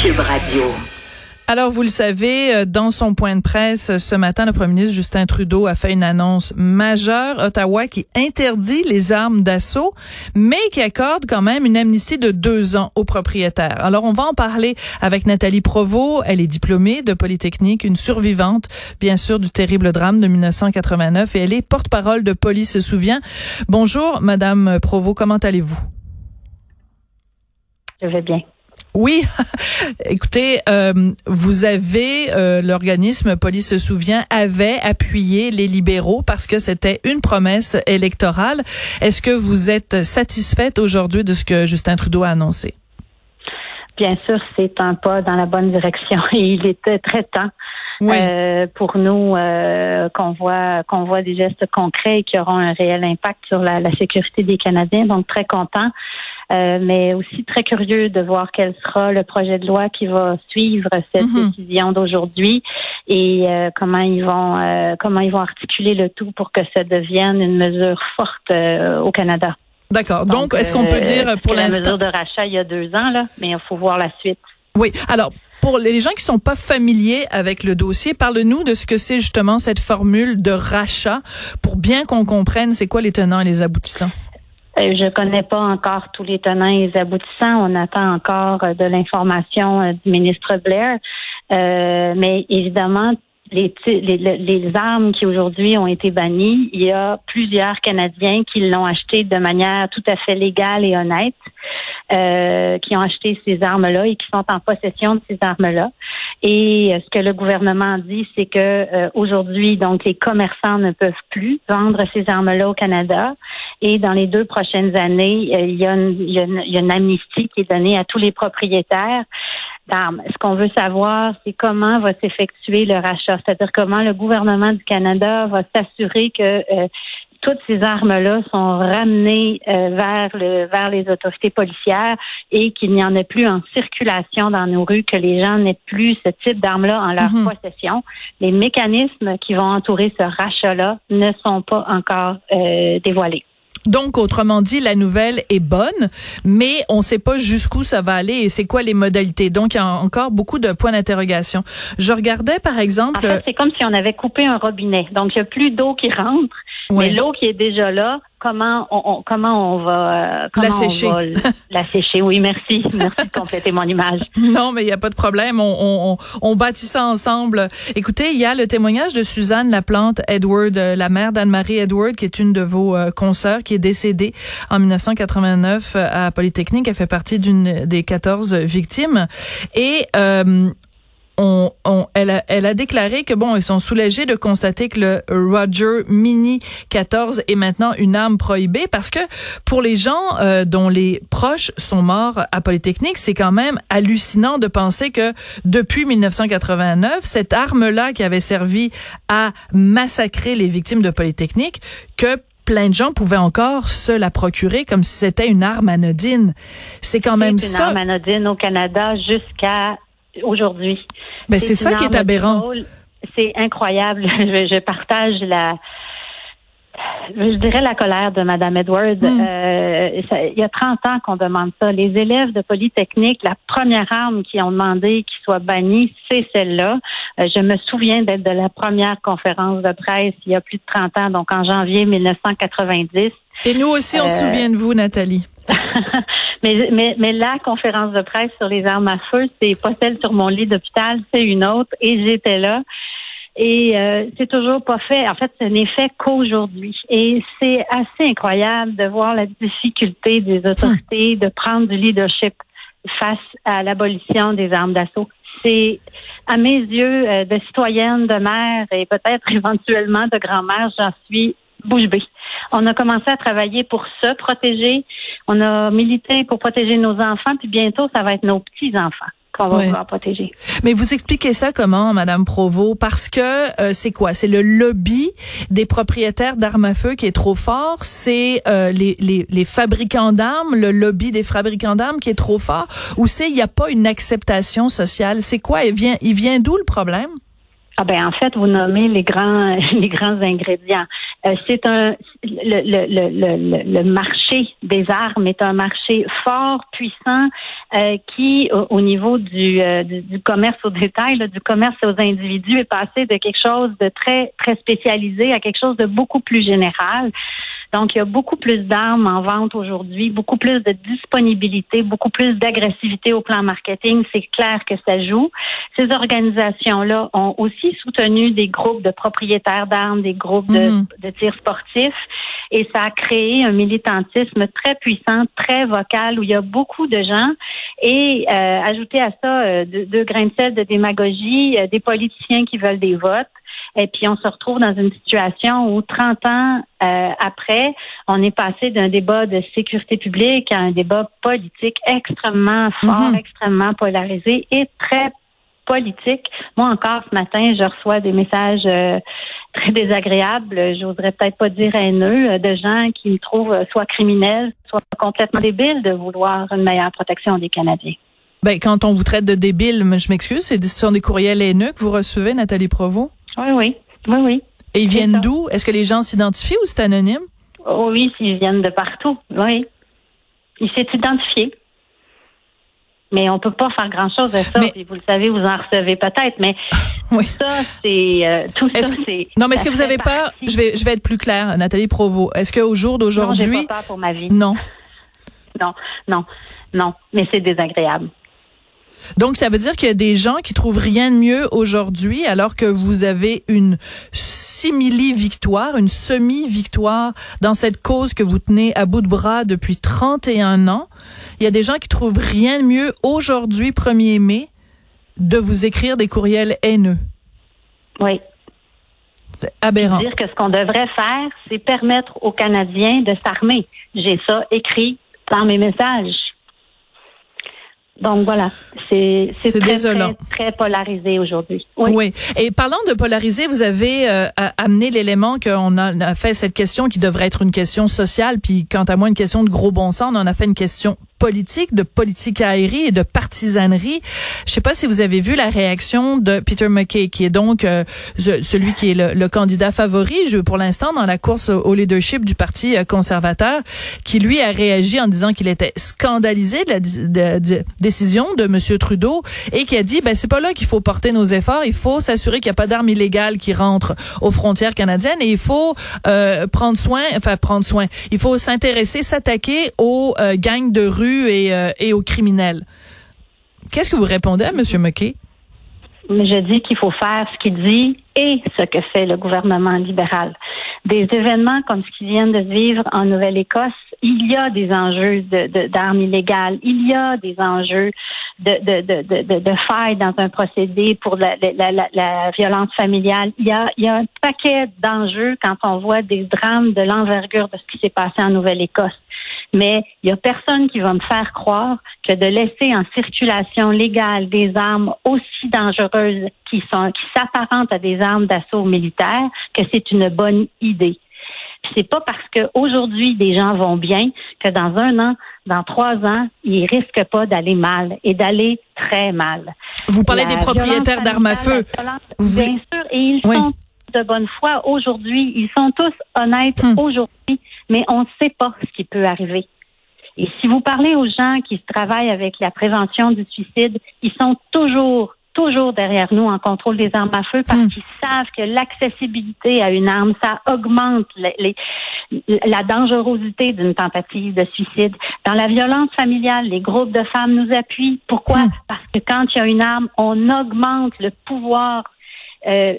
Cube Radio. Alors, vous le savez, euh, dans son point de presse ce matin, le premier ministre Justin Trudeau a fait une annonce majeure. Ottawa qui interdit les armes d'assaut, mais qui accorde quand même une amnistie de deux ans aux propriétaires. Alors, on va en parler avec Nathalie Provost. Elle est diplômée de Polytechnique, une survivante, bien sûr, du terrible drame de 1989, et elle est porte-parole de Police se souvient. Bonjour, Madame Provost, comment allez-vous? Je vais bien. Oui, écoutez, euh, vous avez euh, l'organisme Police se souvient avait appuyé les libéraux parce que c'était une promesse électorale. Est-ce que vous êtes satisfaite aujourd'hui de ce que Justin Trudeau a annoncé? Bien sûr, c'est un pas dans la bonne direction et il était très temps. Euh, pour nous qu'on voit qu'on voit des gestes concrets qui auront un réel impact sur la, la sécurité des Canadiens. Donc très content. Euh, mais aussi très curieux de voir quel sera le projet de loi qui va suivre cette mhm. décision d'aujourd'hui et euh, comment ils vont euh, comment ils vont articuler le tout pour que ça devienne une mesure forte au Canada. D'accord. Donc, est-ce qu'on peut dire pour l'instant la mesure de rachat il y a deux ans là, mais il faut voir la suite. Oui. Alors, pour les gens qui sont pas familiers avec le dossier, parle-nous de ce que c'est justement cette formule de rachat pour bien qu'on comprenne c'est quoi les tenants et les aboutissants. Euh, je connais pas encore tous les tenants et les aboutissants. On attend encore euh, de l'information euh, du ministre Blair. mais évidemment, les, les, armes qui aujourd'hui ont été bannies, il y a plusieurs Canadiens qui l'ont acheté de manière tout à fait légale et honnête, qui ont acheté ces armes-là et qui sont en possession de ces armes-là. Et ce que le gouvernement dit, c'est que aujourd'hui, donc les commerçants ne peuvent plus vendre ces armes-là au Canada. Et dans les deux prochaines années, euh, il y, a une, amnistie qui est donnée à tous les propriétaires d'armes. Ce qu'on veut savoir, c'est comment va s'effectuer le rachat, c'est-à-dire comment le gouvernement du Canada va s'assurer que euh, toutes ces armes-là sont ramenées euh, vers le vers les autorités policières et qu'il n'y en ait plus en circulation dans nos rues, que les gens n'aient plus ce type d'armes-là en leur mhm. possession. Les mécanismes qui vont entourer ce rachat-là ne sont pas encore dévoilés. Donc, autrement dit, la nouvelle est bonne, mais on ne sait pas jusqu'où ça va aller et c'est quoi les modalités. Donc, il y a encore beaucoup de points d'interrogation. Je regardais, par exemple... En fait, c'est comme si on avait coupé un robinet. Donc, il n'y a plus d'eau qui rentre, mais l'eau qui est déjà là, comment on, comment on va euh, la sécher. la sécher. Oui, merci. Merci de compléter mon image. Non, mais il n'y a pas de problème. On, on, on, bâtit ça ensemble. Écoutez, il y a le témoignage de Suzanne Laplante Edward, euh, la mère d'Anne-Marie Edward, qui est une de vos euh, consoeurs, qui est décédée en 1989 à Polytechnique. Elle fait partie d'une des 14 victimes. Et euh, on, elle, a, elle a déclaré que bon, ils sont soulagés de constater que le Roger Mini 14 est maintenant une arme prohibée parce que pour les gens euh, dont les proches sont morts à Polytechnique, c'est quand même hallucinant de penser que depuis 1989, cette arme-là qui avait servi à massacrer les victimes de Polytechnique, que plein de gens pouvaient encore se la procurer comme si c'était une arme anodine. C'est quand même ça. Une arme anodine au Canada jusqu'à aujourd'hui. Ben c'est ça qui est aberrant. C'est incroyable. je, partage la je dirais la colère de Mme Edwards. Hmm. Euh, il y a 30 ans qu'on demande ça. Les élèves de Polytechnique, la première arme qu'ils ont demandé qu'il soit bannie, c'est celle-là. Euh, je me souviens d'être de la première conférence de presse il y a plus de 30 ans, donc en janvier 1990. Et nous aussi, on se euh, souvient de vous, Nathalie. Mais, mais, mais la conférence de presse sur les armes à feu, c'est pas celle sur mon lit d'hôpital, c'est une autre. Et j'étais là. Et euh, c'est toujours pas fait. En fait, ce n'est fait qu'aujourd'hui. Et c'est assez incroyable de voir la difficulté des autorités de prendre du leadership face à l'abolition des armes d'assaut. C'est, à mes yeux, euh, de citoyenne, de mère et peut-être éventuellement de grand-mère, j'en suis bouche bée. On a commencé à travailler pour se protéger. On a milité pour protéger nos enfants, puis bientôt, ça va être nos petits-enfants qu'on va pouvoir protéger. Mais vous expliquez ça comment, Madame Provo Parce que euh, c'est quoi? C'est le lobby des propriétaires d'armes à feu qui est trop fort. C'est euh, les, les, les, fabricants d'armes, le lobby des fabricants d'armes qui est trop fort. Ou c'est il n'y a pas une acceptation sociale? C'est quoi? Il vient, il vient d'où le problème? Ah ben en fait, vous nommez les grands les grands ingrédients. Euh, c'est un le, le, le, le, marché des armes est un marché fort, puissant, euh, qui au, niveau du, euh, du, commerce au détail, du commerce aux individus, est passé de quelque chose de très très spécialisé à quelque chose de beaucoup plus général. Donc, il y a beaucoup plus d'armes en vente aujourd'hui, beaucoup plus de disponibilité, beaucoup plus d'agressivité au plan marketing. C'est clair que ça joue. Ces organisations-là ont aussi soutenu des groupes de propriétaires d'armes, des groupes de, mhm. de tirs sportifs. Et ça a créé un militantisme très puissant, très vocal, où il y a beaucoup de gens. Et euh, ajouter à ça euh, deux, grains de sel de démagogie, euh, des politiciens qui veulent des votes. Et puis on se retrouve dans une situation où 30 ans euh, après, on est passé d'un débat de sécurité publique à un débat politique extrêmement fort, mhm. extrêmement polarisé et très politique. Moi encore ce matin, je reçois des messages euh, très désagréables, j'oserais peut-être pas dire haineux, euh, de gens qui me trouvent soit criminels, soit complètement débiles de vouloir une meilleure protection des Canadiens. Ben, quand on vous traite de débile, je m'excuse, ce sont des courriels haineux que vous recevez, Nathalie Provost? Oui, oui. Oui, oui. Et ils viennent d'où? Est-ce que les gens s'identifient ou c'est anonyme? Oh, oui, ils viennent de partout. Oui. Il s'est identifié. Mais on peut pas faire grand-chose à ça. vous le savez, vous en recevez peut-être, mais oui. ça, c'est euh, tout ça, c'est. Non, mais est-ce que vous avez peur Je vais, je vais être plus claire, Nathalie Provo. Est-ce qu'au jour d'aujourd'hui, non, j'ai pas peur pour ma vie. Non. Non, non, non. Mais c'est désagréable. Donc, ça veut dire qu'il y a des gens qui trouvent rien de mieux aujourd'hui, alors que vous avez une simili-victoire, une semi-victoire dans cette cause que vous tenez à bout de bras depuis 31 ans. Il y a des gens qui trouvent rien de mieux aujourd'hui, 1er mai, de vous écrire des courriels haineux. Oui. C'est aberrant. dire que ce qu'on devrait faire, c'est permettre aux Canadiens de s'armer. J'ai ça écrit dans mes messages. Donc voilà, c'est très, désolant. Très, polarisé aujourd'hui. Oui. Et parlant de polarisé, vous avez euh, amené l'élément qu'on a, fait cette question qui devrait être une question sociale, puis quant à moi une question de gros bon sens, on en a fait une question politique, de politique aérienne et de partisanerie. Je sais pas si vous avez vu la réaction de Peter McKay, qui est donc euh, celui qui est le, candidat favori je, pour l'instant dans la course au leadership du Parti euh, conservateur, qui lui a réagi en disant qu'il était scandalisé de la décision de M. Trudeau et qui a dit, ben c'est pas là qu'il faut porter nos efforts, il faut s'assurer qu'il n'y a pas d'armes illégales qui rentrent aux frontières canadiennes et il faut euh, prendre soin, enfin prendre soin, il faut s'intéresser, s'attaquer aux gangs de rue euh, et, aux criminels. Qu'est-ce que vous répondez à M. McKay? Je dis qu'il faut faire ce qu'il dit et ce que fait le gouvernement libéral. Des événements comme ce qui vient de vivre en Nouvelle-Écosse, il y a des enjeux d'armes illégales, il y a des enjeux de, de, failles dans un procédé pour la, violence familiale. Il y a, il y a un paquet d'enjeux quand on voit des drames de l'envergure de ce qui s'est passé en Nouvelle-Écosse mais il y a personne qui va me faire croire que de laisser en circulation légale des armes aussi dangereuses qui sont qui s'apparentent à des armes d'assaut militaire que c'est une bonne idée. C'est pas parce qu'aujourd'hui des gens vont bien que dans un an, dans trois ans, ils risquent pas d'aller mal et d'aller très mal. Vous parlez des propriétaires d'armes à feu. Bien sûr, et ils sont de bonne foi aujourd'hui. Ils sont tous honnêtes hmm. aujourd'hui, mais on ne sait pas ce qui peut arriver. Et si vous parlez aux gens qui travaillent avec la prévention du suicide, ils sont toujours, toujours derrière nous en contrôle des armes à feu parce hmm. qu'ils savent que l'accessibilité à une arme, ça augmente la dangerosité d'une tentative de suicide. Dans la violence familiale, les groupes de femmes nous appuient. Pourquoi? Hmm. Parce que quand il y a une arme, on augmente le pouvoir euh,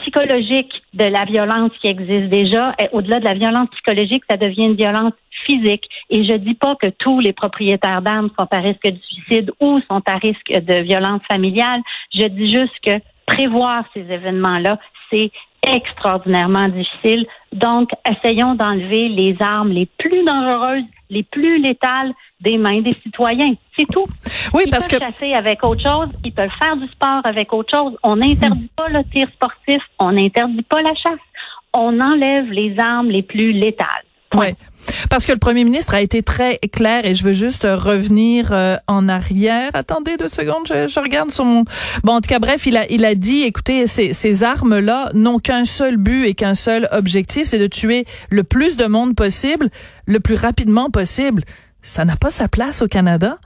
psychologique de la violence qui existe déjà. Au-delà de la violence psychologique, ça devient une violence physique. Et je dis pas que tous les propriétaires d'armes sont à risque de suicide ou sont à risque de violence familiale. Je dis juste que prévoir ces événements-là, c'est extraordinairement difficile. Donc, essayons d'enlever les armes les plus dangereuses, les plus létales des mains des citoyens. C'est tout. Oui, parce peuvent que chasser avec autre chose, ils peuvent faire du sport avec autre chose. On n'interdit pas le tir sportif, on n'interdit pas la chasse. On enlève les armes les plus létales. Ouais. Parce que le premier ministre a été très clair et je veux juste revenir euh, en arrière. Attendez deux secondes, je, regarde son. Bon, en tout cas, bref, il a il a dit, écoutez, ces, ces armes là n'ont qu'un seul but et qu'un seul objectif, c'est de tuer le plus de monde possible, le plus rapidement possible. Ça n'a pas sa place au Canada?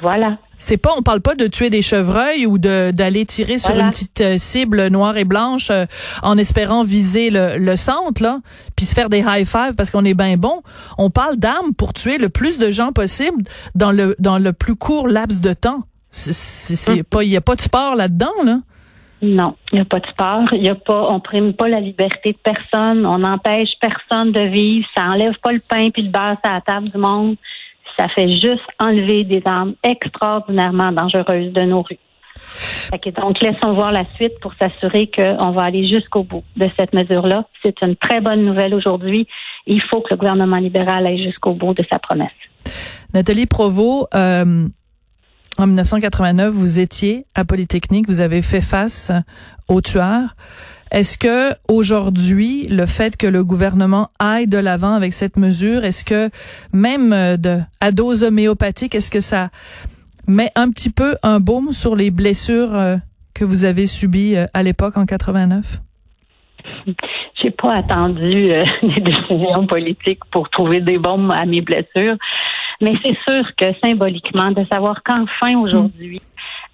Voilà. C'est pas, on parle pas de tuer des chevreuils ou de d'aller tirer sur une petite euh, cible noire et blanche euh, en espérant viser le, le, centre là, puis se faire des high five parce qu'on est bien bon. On parle d'armes pour tuer le plus de gens possible dans le dans le plus court laps de temps. C'est hum. pas, il y a pas de sport là-dedans là. Non, il n'y a pas de sport. Il y a pas, on prime pas la liberté de personne. On n'empêche personne de vivre. Ça enlève pas le pain puis le beurre à la table du monde ça fait juste enlever des armes extraordinairement dangereuses de nos rues. donc, laissons voir la suite pour s'assurer qu'on va aller jusqu'au bout de cette mesure-là. C'est une très bonne nouvelle aujourd'hui. Il faut que le gouvernement libéral aille jusqu'au bout de sa promesse. Nathalie Provost, euh, en 1989, vous étiez à Polytechnique, vous avez fait face aux tueurs. Est-ce que aujourd'hui, le fait que le gouvernement aille de l'avant avec cette mesure, est-ce que même euh, de à dose homéopathique, est-ce que ça met un petit peu un baume sur les blessures euh, que vous avez subies euh, à l'époque en 89? J'ai pas attendu des décisions politiques pour trouver des baumes à mes blessures, mais c'est sûr que symboliquement, de savoir qu'enfin aujourd'hui,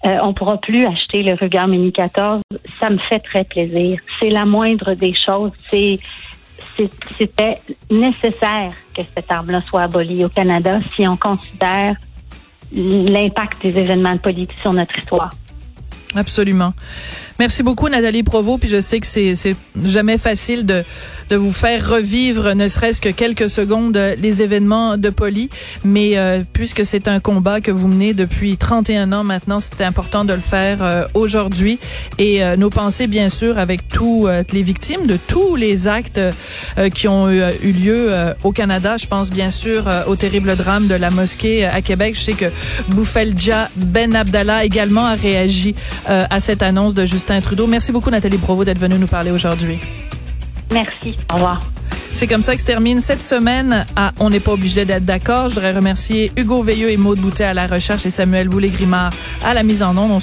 euh, on pourra plus acheter le regard Mini 14. Ça me fait très plaisir. C'est la moindre des choses. C'est c'était nécessaire que cette arme-là soit abolie au Canada si on considère l'impact des événements politiques sur notre histoire. Absolument. Merci beaucoup Nathalie Provo. Puis je sais que c'est c'est jamais facile de de vous faire revivre, ne serait-ce que quelques secondes, les événements de Poli. Mais euh, puisque c'est un combat que vous menez depuis 31 ans maintenant, c'était important de le faire euh, aujourd'hui. Et euh, nos pensées, bien sûr, avec toutes les victimes de tous les actes qui ont eu, eu lieu au Canada. Je pense bien sûr au terrible drame de la mosquée à Québec. Je sais que Boufelja Ben Abdallah également a réagi à cette annonce de justice Trudeau. Merci beaucoup, Nathalie Provo, d'être venue nous parler aujourd'hui. Merci. Au revoir. C'est comme ça que se termine cette semaine à On n'est pas obligé d'être d'accord. Je voudrais remercier Hugo Veilleux et Maude Boutet à la recherche et Samuel Boulay-Grimard à la mise en onde.